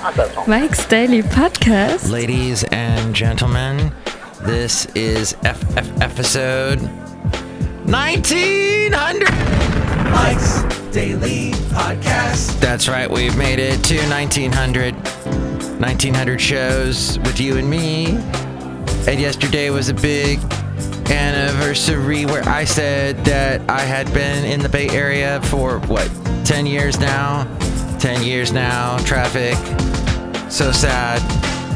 Mike's Daily Podcast. Ladies and gentlemen, this is F- F- episode 1900. Mike's Daily Podcast. That's right, we've made it to 1900. 1900 shows with you and me. And yesterday was a big anniversary where I said that I had been in the Bay Area for what, 10 years now? 10 years now, traffic, so sad.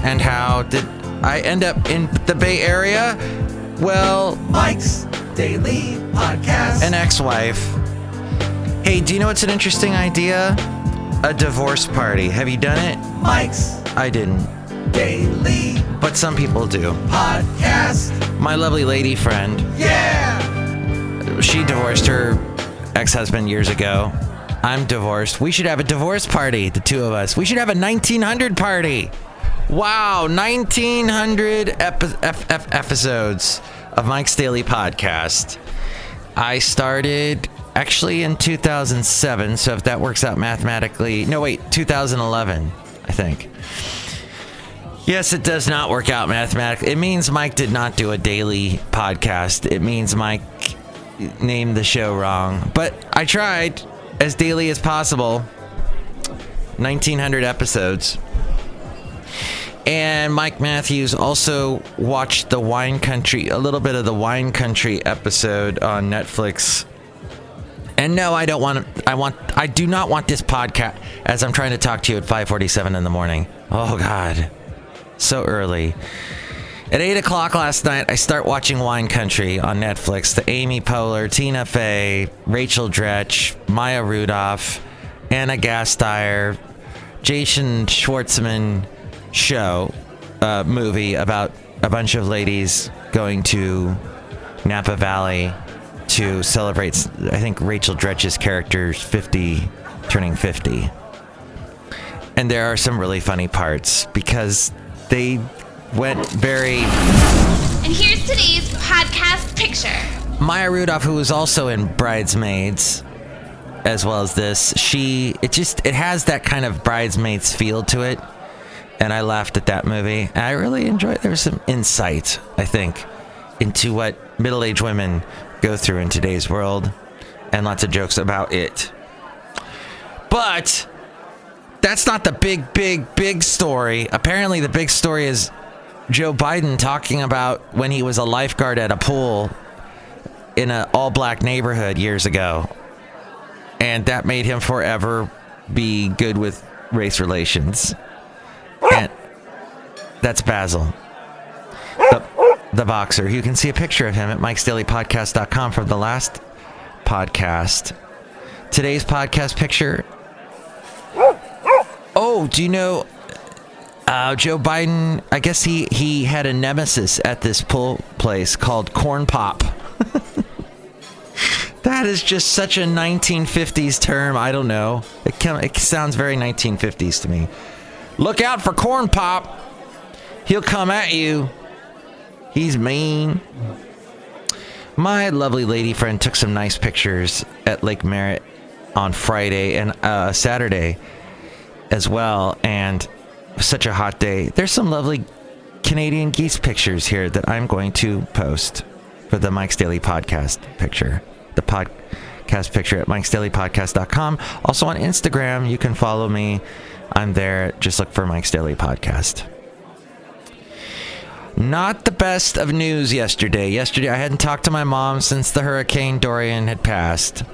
And how did I end up in the Bay Area? Well, Mike's Daily Podcast. an ex wife. Hey, do you know what's an interesting idea? A divorce party. Have you done it? Mike's I didn't, Daily but some people do. Podcast. My lovely lady friend, Yeah. she divorced her ex husband years ago. I'm divorced. We should have a divorce party, the two of us. We should have a 1900 party. Wow, 1900 epi- ep- ep- episodes of Mike's Daily Podcast. I started actually in 2007, so if that works out mathematically, no, wait, 2011, I think. Yes, it does not work out mathematically. It means Mike did not do a daily podcast. It means Mike named the show wrong. But I tried as daily as possible. 1900 episodes. And Mike Matthews also watched the Wine Country, a little bit of the Wine Country episode on Netflix. And no, I don't want I want, I do not want this podcast as I'm trying to talk to you at 547 in the morning. Oh God. So early. At 8 o'clock last night, I start watching Wine Country on Netflix. The Amy Poehler, Tina Fey, Rachel Dratch, Maya Rudolph, Ana Gasteyer, Jason Schwartzman show, uh, movie about a bunch of ladies going to Napa Valley to celebrate, I think, Rachel Dratch's character's 50, turning 50. And there are some really funny parts because they went very And here's today's podcast picture. Maya Rudolph, who was also in Bridesmaids, as well as this, she it just it has that kind of bridesmaids feel to it, and I laughed at that movie. I really enjoyed. There was some insight, I think, into what middle-aged women go through in today's world, and lots of jokes about it. But that's not the big, big, big story. Apparently, the big story is Joe Biden talking about when he was a lifeguard at a pool in an all black neighborhood years ago. And that made him forever be good with race relations. And that's Basil, the, the boxer. You can see a picture of him at mikesdailypodcast.com from the last podcast. Today's podcast picture. Oh, do you know uh, Joe Biden, I guess he, he had a nemesis at this pool place called Corn Pop. that is just such a 1950s term. I don't know. It, can, it sounds very 1950s to me. Look out for Corn Pop. He'll come at you. He's mean. My lovely lady friend took some nice pictures at Lake Merritt on Friday and uh, Saturday as well. And such a hot day. There's some lovely Canadian geese pictures here that I'm going to post for the Mike's Daily Podcast picture. The podcast picture at mikesdailypodcast.com. Also on Instagram, you can follow me. I'm there. Just look for Mike's Daily Podcast. Not the best of news yesterday. Yesterday, I hadn't talked to my mom since the Hurricane Dorian had passed.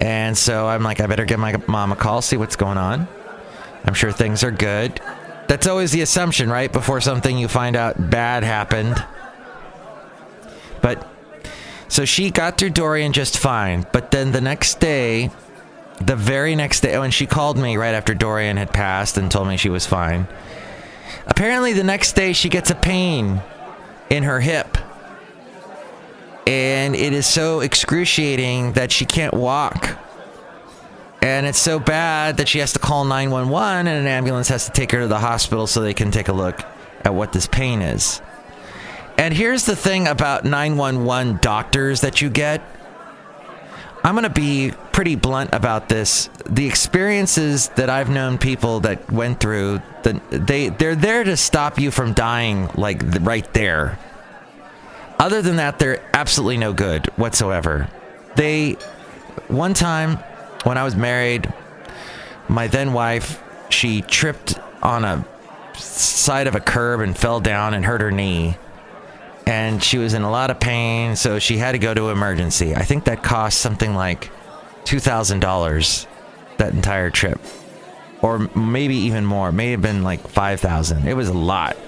And so I'm like, I better give my mom a call, see what's going on. I'm sure things are good. That's always the assumption, right? Before something you find out bad happened. So she got through Dorian just fine. But then the next day, the very next day, oh, when she called me right after Dorian had passed and told me she was fine, apparently the next day she gets a pain in her hip. And it is so excruciating that she can't walk. And it's so bad that she has to call 911 and an ambulance has to take her to the hospital so they can take a look at what this pain is. And here's the thing about 911 doctors that you get I'm going to be pretty blunt about this. The experiences that I've known people that went through, the, they they're there to stop you from dying like right there. Other than that, they're absolutely no good whatsoever. They one time when I was married, my then wife, she tripped on a side of a curb and fell down and hurt her knee and she was in a lot of pain, so she had to go to emergency. I think that cost something like $2,000 that entire trip. Or maybe even more. It may have been like 5,000. It was a lot.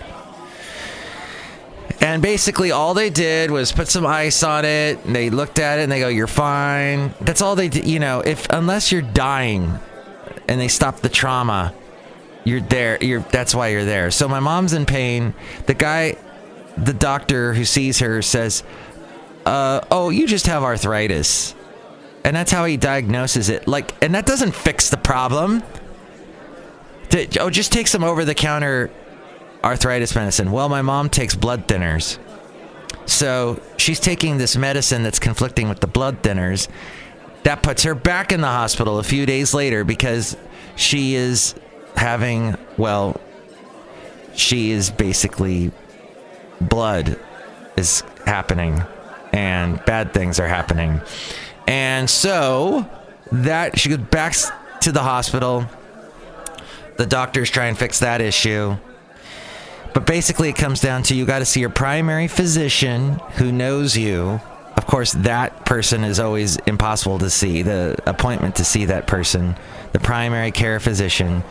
And basically all they did was put some ice on it, and they looked at it and they go, "You're fine." That's all they did, you know, if unless you're dying and they stop the trauma, you're there. You're that's why you're there. So my mom's in pain. The guy the doctor who sees her says, uh, "Oh, you just have arthritis," and that's how he diagnoses it. Like, and that doesn't fix the problem. oh, just take some over-the-counter arthritis medicine. Well, my mom takes blood thinners, so she's taking this medicine that's conflicting with the blood thinners. That puts her back in the hospital a few days later because she is having well, she is basically blood is happening and bad things are happening. And so that she goes back to the hospital. The doctors try and fix that issue. But basically, it comes down to you got to see your primary physician who knows you. Of course, that person is always impossible to see. The appointment to see that person, the primary care physician,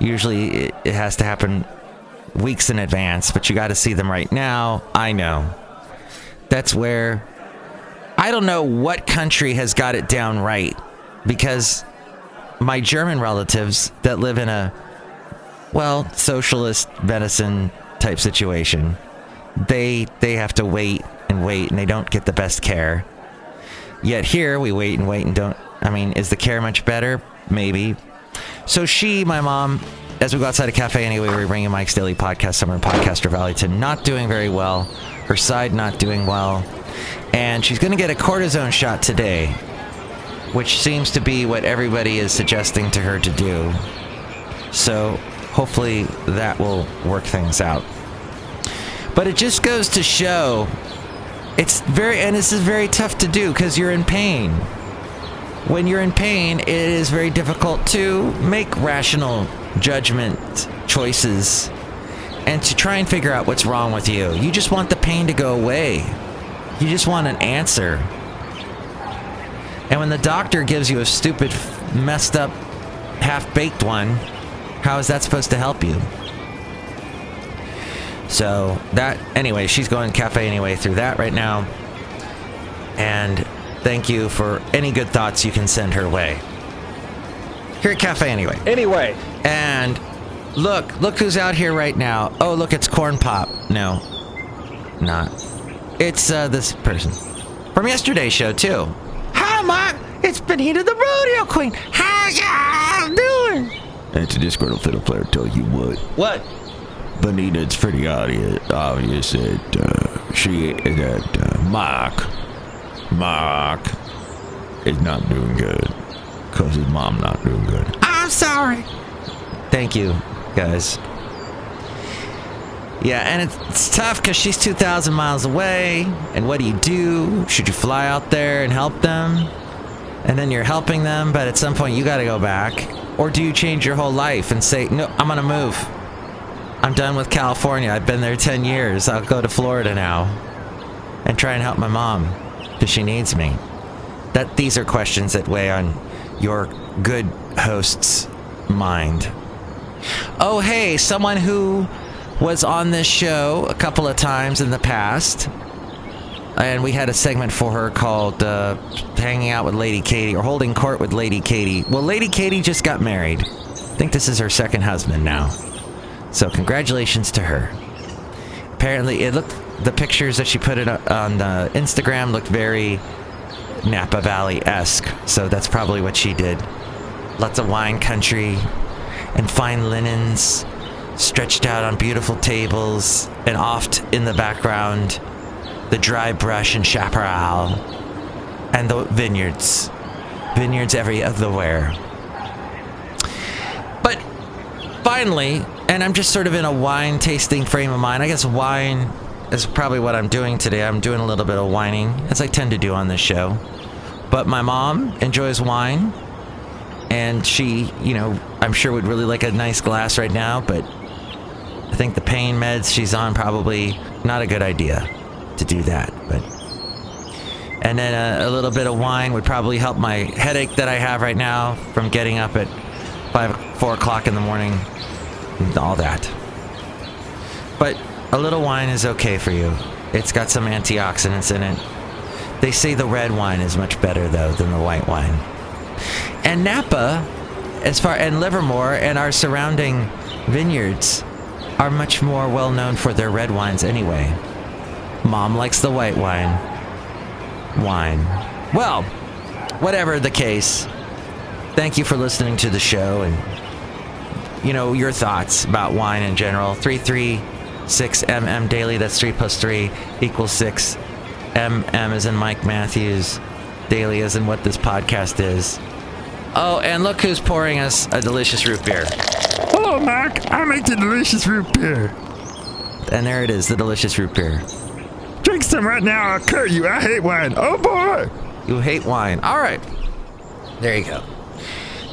usually it has to happen weeks in advance, but you got to see them right now. I know. That's where I don't know what country has got it down right because my German relatives that live in a well, socialist medicine type situation, they they have to wait and wait and they don't get the best care. Yet here we wait and wait and don't I mean, is the care much better? Maybe. So she, my mom, as we go outside a cafe anyway, we're bringing Mike's Daily Podcast Summer in Podcaster Valley to not doing very well, her side not doing well, and she's going to get a cortisone shot today, which seems to be what everybody is suggesting to her to do. So hopefully that will work things out. But it just goes to show it's very, and this is very tough to do because you're in pain. When you're in pain, it is very difficult to make rational judgment choices and to try and figure out what's wrong with you. You just want the pain to go away. You just want an answer. And when the doctor gives you a stupid, messed up, half baked one, how is that supposed to help you? So, that, anyway, she's going cafe anyway through that right now. And thank you for any good thoughts you can send her way. Here at Cafe Anyway. Anyway. And look, look who's out here right now. Oh, look, it's Corn Pop. No, not. It's uh, this person from yesterday's show too. Hi, Mark. It's Benita the Rodeo Queen. How y'all doing? That's a disgruntled fiddle player. Tell you what, What? Benita, it's pretty obvious, obvious that uh, she that uh, Mark, Mark, is not doing good because his mom not doing good. I'm sorry. Thank you, guys. Yeah, and it's, it's tough because she's 2,000 miles away. And what do you do? Should you fly out there and help them? And then you're helping them, but at some point you got to go back. Or do you change your whole life and say, no, I'm going to move? I'm done with California. I've been there 10 years. I'll go to Florida now and try and help my mom because she needs me. That these are questions that weigh on your good host's mind. Oh, hey, someone who was on this show a couple of times in the past. And we had a segment for her called uh, Hanging Out with Lady Katie or Holding Court with Lady Katie. Well, Lady Katie just got married. I think this is her second husband now. So, congratulations to her. Apparently, it looked, the pictures that she put it on the Instagram looked very Napa Valley esque. So, that's probably what she did. Lots of wine country and fine linens stretched out on beautiful tables, and oft in the background, the dry brush and chaparral and the vineyards vineyards every otherwhere. But finally, and I'm just sort of in a wine tasting frame of mind. I guess wine is probably what I'm doing today. I'm doing a little bit of whining, as I tend to do on this show. But my mom enjoys wine, and she, you know, I'm sure would really like a nice glass right now, but I think the pain meds she's on probably not a good idea to do that. But and then a, a little bit of wine would probably help my headache that I have right now from getting up at five, four o'clock in the morning, all that. But a little wine is okay for you. It's got some antioxidants in it. They say the red wine is much better though than the white wine. And Napa, as far and Livermore and our surrounding vineyards are much more well known for their red wines anyway. Mom likes the white wine. Wine. Well, whatever the case, thank you for listening to the show and you know your thoughts about wine in general. 336mm daily, that's 3 plus 3 equals 6. MM is in Mike Matthews. Daily is in what this podcast is. Oh, and look who's pouring us a delicious root beer. Hello, Mac. I make the delicious root beer. And there it is, the delicious root beer. Drink some right now. I'll cure you. I hate wine. Oh boy. You hate wine. All right. There you go.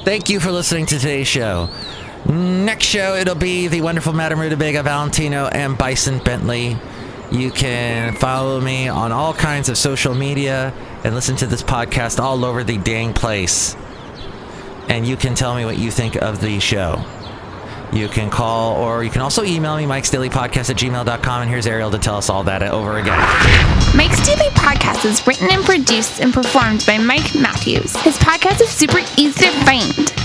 Thank you for listening to today's show. Next show, it'll be the wonderful Madame Rutabaga Valentino and Bison Bentley. You can follow me on all kinds of social media and listen to this podcast all over the dang place. And you can tell me what you think of the show. You can call or you can also email me, Mike's Daily Podcast at gmail.com. And here's Ariel to tell us all that over again. Mike's Daily Podcast is written and produced and performed by Mike Matthews. His podcast is super easy to find.